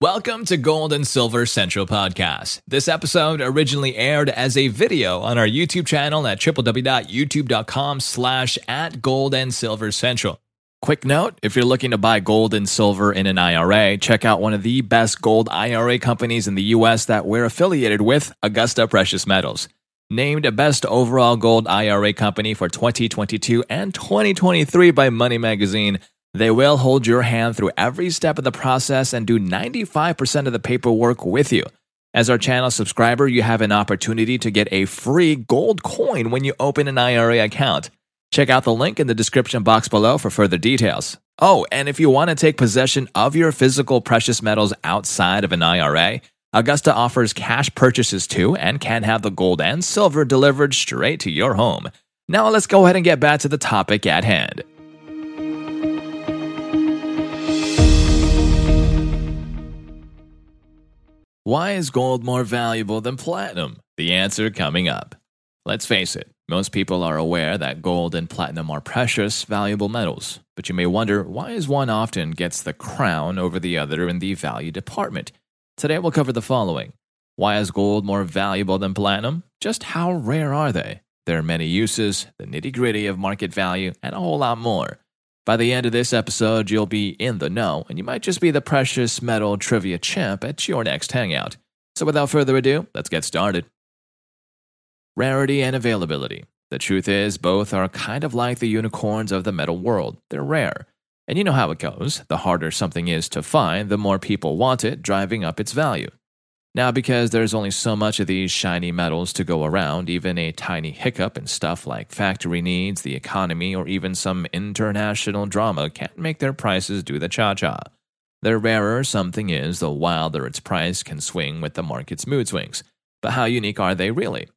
Welcome to Gold and Silver Central Podcast. This episode originally aired as a video on our YouTube channel at www.youtube.com slash at gold and silver central. Quick note, if you're looking to buy gold and silver in an IRA, check out one of the best gold IRA companies in the US that we're affiliated with, Augusta Precious Metals. Named a Best Overall Gold IRA Company for 2022 and 2023 by Money Magazine, they will hold your hand through every step of the process and do 95% of the paperwork with you. As our channel subscriber, you have an opportunity to get a free gold coin when you open an IRA account. Check out the link in the description box below for further details. Oh, and if you want to take possession of your physical precious metals outside of an IRA, Augusta offers cash purchases too and can have the gold and silver delivered straight to your home. Now let's go ahead and get back to the topic at hand. Why is gold more valuable than platinum? The answer coming up. Let's face it, most people are aware that gold and platinum are precious, valuable metals, but you may wonder why is one often gets the crown over the other in the value department. Today we'll cover the following. Why is gold more valuable than platinum? Just how rare are they? There are many uses, the nitty gritty of market value, and a whole lot more. By the end of this episode, you'll be in the know, and you might just be the precious metal trivia champ at your next hangout. So without further ado, let's get started. Rarity and availability. The truth is, both are kind of like the unicorns of the metal world. They're rare. And you know how it goes. The harder something is to find, the more people want it, driving up its value. Now, because there's only so much of these shiny metals to go around, even a tiny hiccup in stuff like factory needs, the economy, or even some international drama can't make their prices do the cha cha. The rarer something is, the wilder its price can swing with the market's mood swings. But how unique are they really?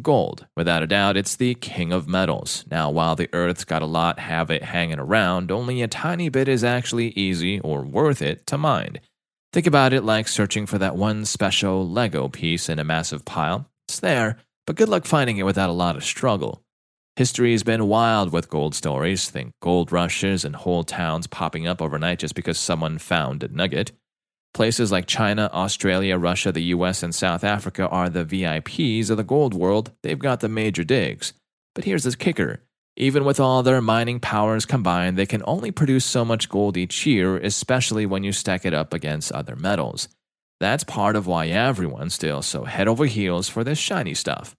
Gold, without a doubt, it's the king of metals. Now, while the Earth's got a lot have it hanging around, only a tiny bit is actually easy or worth it to mine. Think about it like searching for that one special Lego piece in a massive pile. It's there, but good luck finding it without a lot of struggle. History has been wild with gold stories. Think gold rushes and whole towns popping up overnight just because someone found a nugget. Places like China, Australia, Russia, the US, and South Africa are the VIPs of the gold world. They've got the major digs. But here's the kicker even with all their mining powers combined, they can only produce so much gold each year, especially when you stack it up against other metals. That's part of why everyone's still so head over heels for this shiny stuff.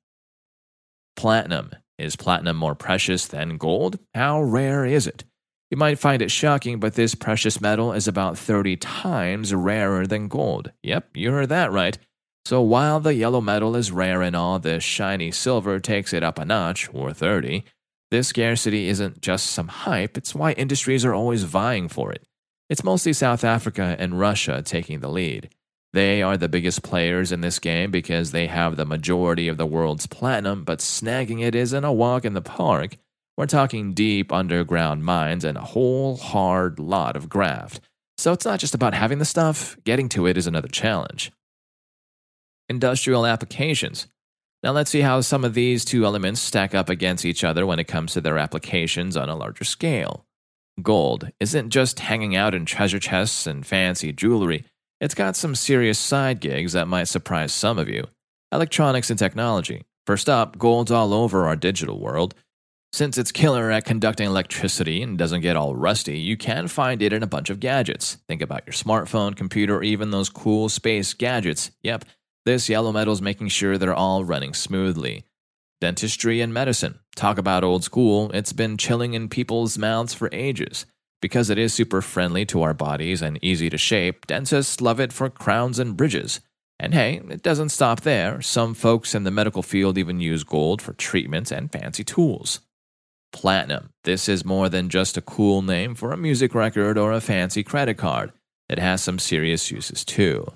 Platinum. Is platinum more precious than gold? How rare is it? You might find it shocking, but this precious metal is about 30 times rarer than gold. Yep, you heard that right. So while the yellow metal is rare and all, this shiny silver takes it up a notch, or 30. This scarcity isn't just some hype, it's why industries are always vying for it. It's mostly South Africa and Russia taking the lead. They are the biggest players in this game because they have the majority of the world's platinum, but snagging it isn't a walk in the park. We're talking deep underground mines and a whole hard lot of graft. So it's not just about having the stuff, getting to it is another challenge. Industrial applications. Now let's see how some of these two elements stack up against each other when it comes to their applications on a larger scale. Gold isn't just hanging out in treasure chests and fancy jewelry, it's got some serious side gigs that might surprise some of you. Electronics and technology. First up, gold's all over our digital world. Since it's killer at conducting electricity and doesn't get all rusty, you can find it in a bunch of gadgets. Think about your smartphone, computer, or even those cool space gadgets. Yep, this yellow metal is making sure they're all running smoothly. Dentistry and medicine. Talk about old school, it's been chilling in people's mouths for ages. Because it is super friendly to our bodies and easy to shape, dentists love it for crowns and bridges. And hey, it doesn't stop there. Some folks in the medical field even use gold for treatments and fancy tools. Platinum. This is more than just a cool name for a music record or a fancy credit card. It has some serious uses too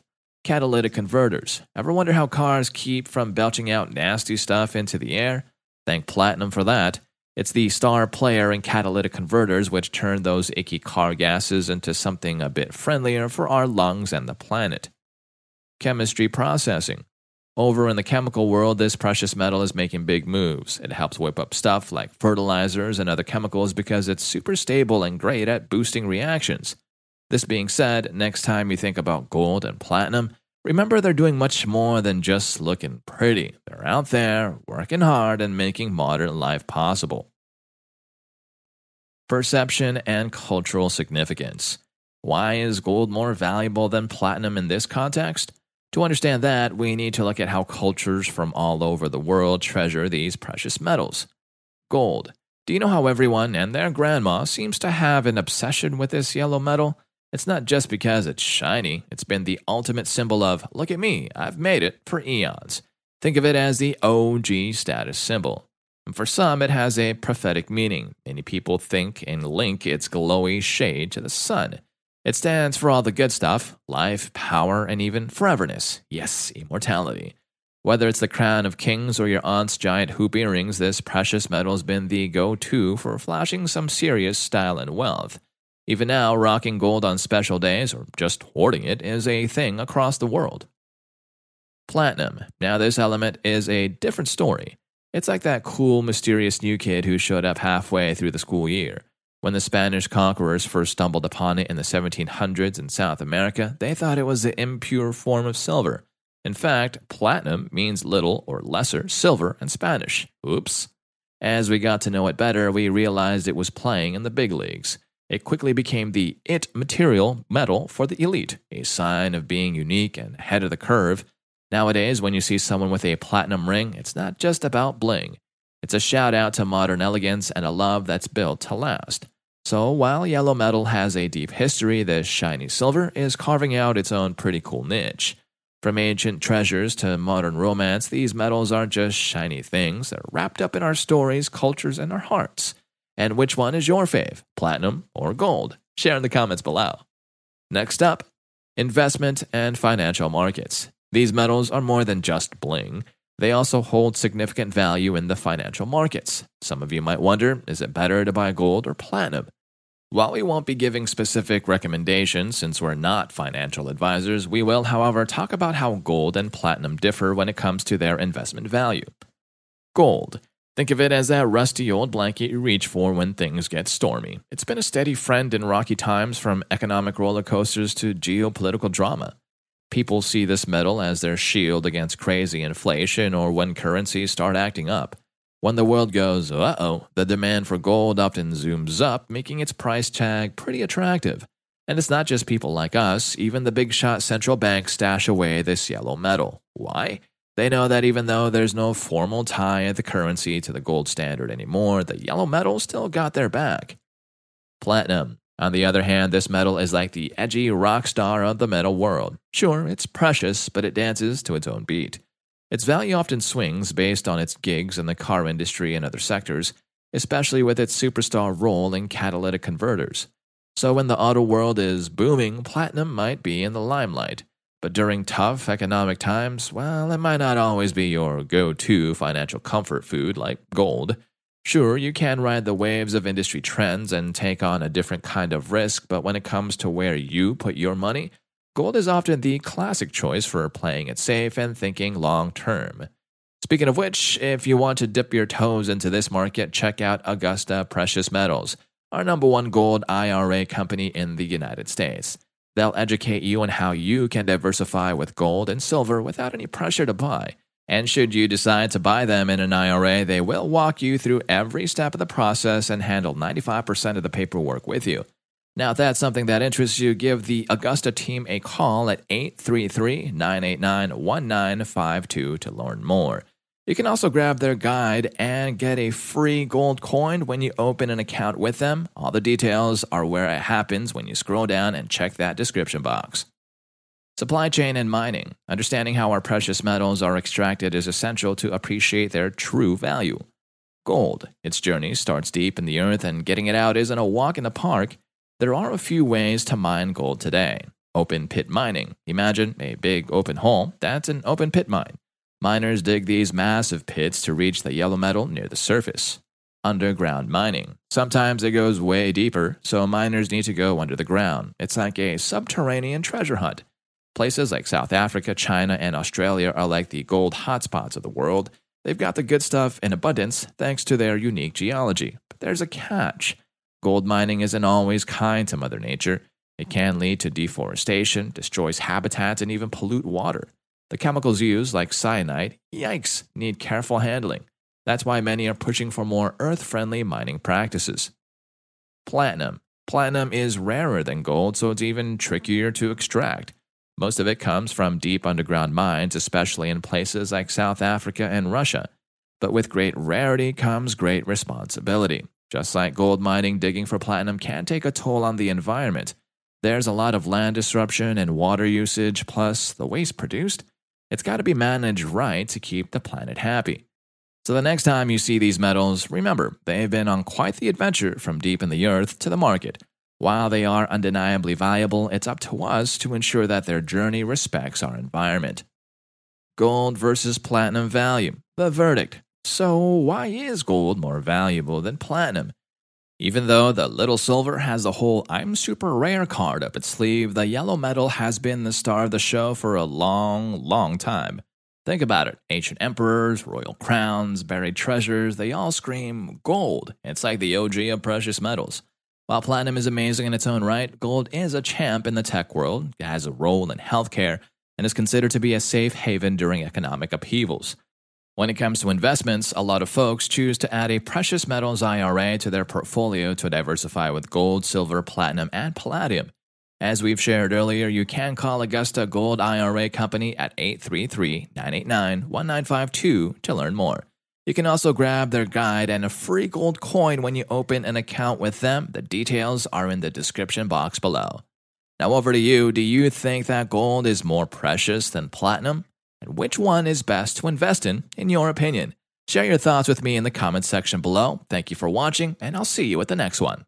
catalytic converters. Ever wonder how cars keep from belching out nasty stuff into the air? Thank Platinum for that. It's the star player in catalytic converters which turn those icky car gases into something a bit friendlier for our lungs and the planet. Chemistry processing. Over in the chemical world, this precious metal is making big moves. It helps whip up stuff like fertilizers and other chemicals because it's super stable and great at boosting reactions. This being said, next time you think about gold and platinum, remember they're doing much more than just looking pretty. They're out there, working hard, and making modern life possible. Perception and cultural significance. Why is gold more valuable than platinum in this context? To understand that, we need to look at how cultures from all over the world treasure these precious metals. Gold. Do you know how everyone and their grandma seems to have an obsession with this yellow metal? It's not just because it's shiny, it's been the ultimate symbol of, look at me, I've made it, for eons. Think of it as the OG status symbol. And for some, it has a prophetic meaning. Many people think and link its glowy shade to the sun. It stands for all the good stuff life, power, and even foreverness. Yes, immortality. Whether it's the crown of kings or your aunt's giant hoop earrings, this precious metal has been the go to for flashing some serious style and wealth. Even now, rocking gold on special days or just hoarding it is a thing across the world. Platinum. Now, this element is a different story. It's like that cool, mysterious new kid who showed up halfway through the school year. When the Spanish conquerors first stumbled upon it in the 1700s in South America, they thought it was the impure form of silver. In fact, platinum means little or lesser silver in Spanish. Oops. As we got to know it better, we realized it was playing in the big leagues. It quickly became the IT material metal for the elite, a sign of being unique and ahead of the curve Nowadays, when you see someone with a platinum ring, it's not just about bling. It's a shout out to modern elegance and a love that's built to last. So, while yellow metal has a deep history, this shiny silver is carving out its own pretty cool niche. From ancient treasures to modern romance, these metals aren't just shiny things, they're wrapped up in our stories, cultures, and our hearts. And which one is your fave, platinum or gold? Share in the comments below. Next up, investment and financial markets. These metals are more than just bling. They also hold significant value in the financial markets. Some of you might wonder is it better to buy gold or platinum? While we won't be giving specific recommendations since we're not financial advisors, we will, however, talk about how gold and platinum differ when it comes to their investment value. Gold. Think of it as that rusty old blanket you reach for when things get stormy. It's been a steady friend in rocky times from economic roller coasters to geopolitical drama. People see this metal as their shield against crazy inflation or when currencies start acting up. When the world goes, uh oh, the demand for gold often zooms up, making its price tag pretty attractive. And it's not just people like us, even the big shot central banks stash away this yellow metal. Why? They know that even though there's no formal tie of the currency to the gold standard anymore, the yellow metal still got their back. Platinum. On the other hand, this metal is like the edgy rock star of the metal world. Sure, it's precious, but it dances to its own beat. Its value often swings based on its gigs in the car industry and other sectors, especially with its superstar role in catalytic converters. So when the auto world is booming, platinum might be in the limelight. But during tough economic times, well, it might not always be your go to financial comfort food like gold. Sure, you can ride the waves of industry trends and take on a different kind of risk, but when it comes to where you put your money, gold is often the classic choice for playing it safe and thinking long term. Speaking of which, if you want to dip your toes into this market, check out Augusta Precious Metals, our number one gold IRA company in the United States. They'll educate you on how you can diversify with gold and silver without any pressure to buy. And should you decide to buy them in an IRA, they will walk you through every step of the process and handle 95% of the paperwork with you. Now, if that's something that interests you, give the Augusta team a call at 833 989 1952 to learn more. You can also grab their guide and get a free gold coin when you open an account with them. All the details are where it happens when you scroll down and check that description box. Supply chain and mining. Understanding how our precious metals are extracted is essential to appreciate their true value. Gold. Its journey starts deep in the earth, and getting it out isn't a walk in the park. There are a few ways to mine gold today. Open pit mining. Imagine a big open hole. That's an open pit mine. Miners dig these massive pits to reach the yellow metal near the surface. Underground mining. Sometimes it goes way deeper, so miners need to go under the ground. It's like a subterranean treasure hunt. Places like South Africa, China, and Australia are like the gold hotspots of the world. They've got the good stuff in abundance thanks to their unique geology. But there's a catch. Gold mining isn't always kind to Mother Nature. It can lead to deforestation, destroys habitats, and even pollute water. The chemicals used, like cyanide, yikes, need careful handling. That's why many are pushing for more earth friendly mining practices. Platinum. Platinum is rarer than gold, so it's even trickier to extract. Most of it comes from deep underground mines, especially in places like South Africa and Russia. But with great rarity comes great responsibility. Just like gold mining, digging for platinum can take a toll on the environment. There's a lot of land disruption and water usage, plus the waste produced. It's got to be managed right to keep the planet happy. So the next time you see these metals, remember they've been on quite the adventure from deep in the earth to the market. While they are undeniably valuable, it's up to us to ensure that their journey respects our environment. Gold versus platinum value. The verdict. So, why is gold more valuable than platinum? Even though the little silver has the whole I'm super rare card up its sleeve, the yellow metal has been the star of the show for a long, long time. Think about it ancient emperors, royal crowns, buried treasures, they all scream gold. It's like the OG of precious metals. While platinum is amazing in its own right, gold is a champ in the tech world, it has a role in healthcare, and is considered to be a safe haven during economic upheavals. When it comes to investments, a lot of folks choose to add a precious metals IRA to their portfolio to diversify with gold, silver, platinum, and palladium. As we've shared earlier, you can call Augusta Gold IRA Company at 833 989 1952 to learn more. You can also grab their guide and a free gold coin when you open an account with them. The details are in the description box below. Now, over to you. Do you think that gold is more precious than platinum? And which one is best to invest in, in your opinion? Share your thoughts with me in the comments section below. Thank you for watching, and I'll see you at the next one.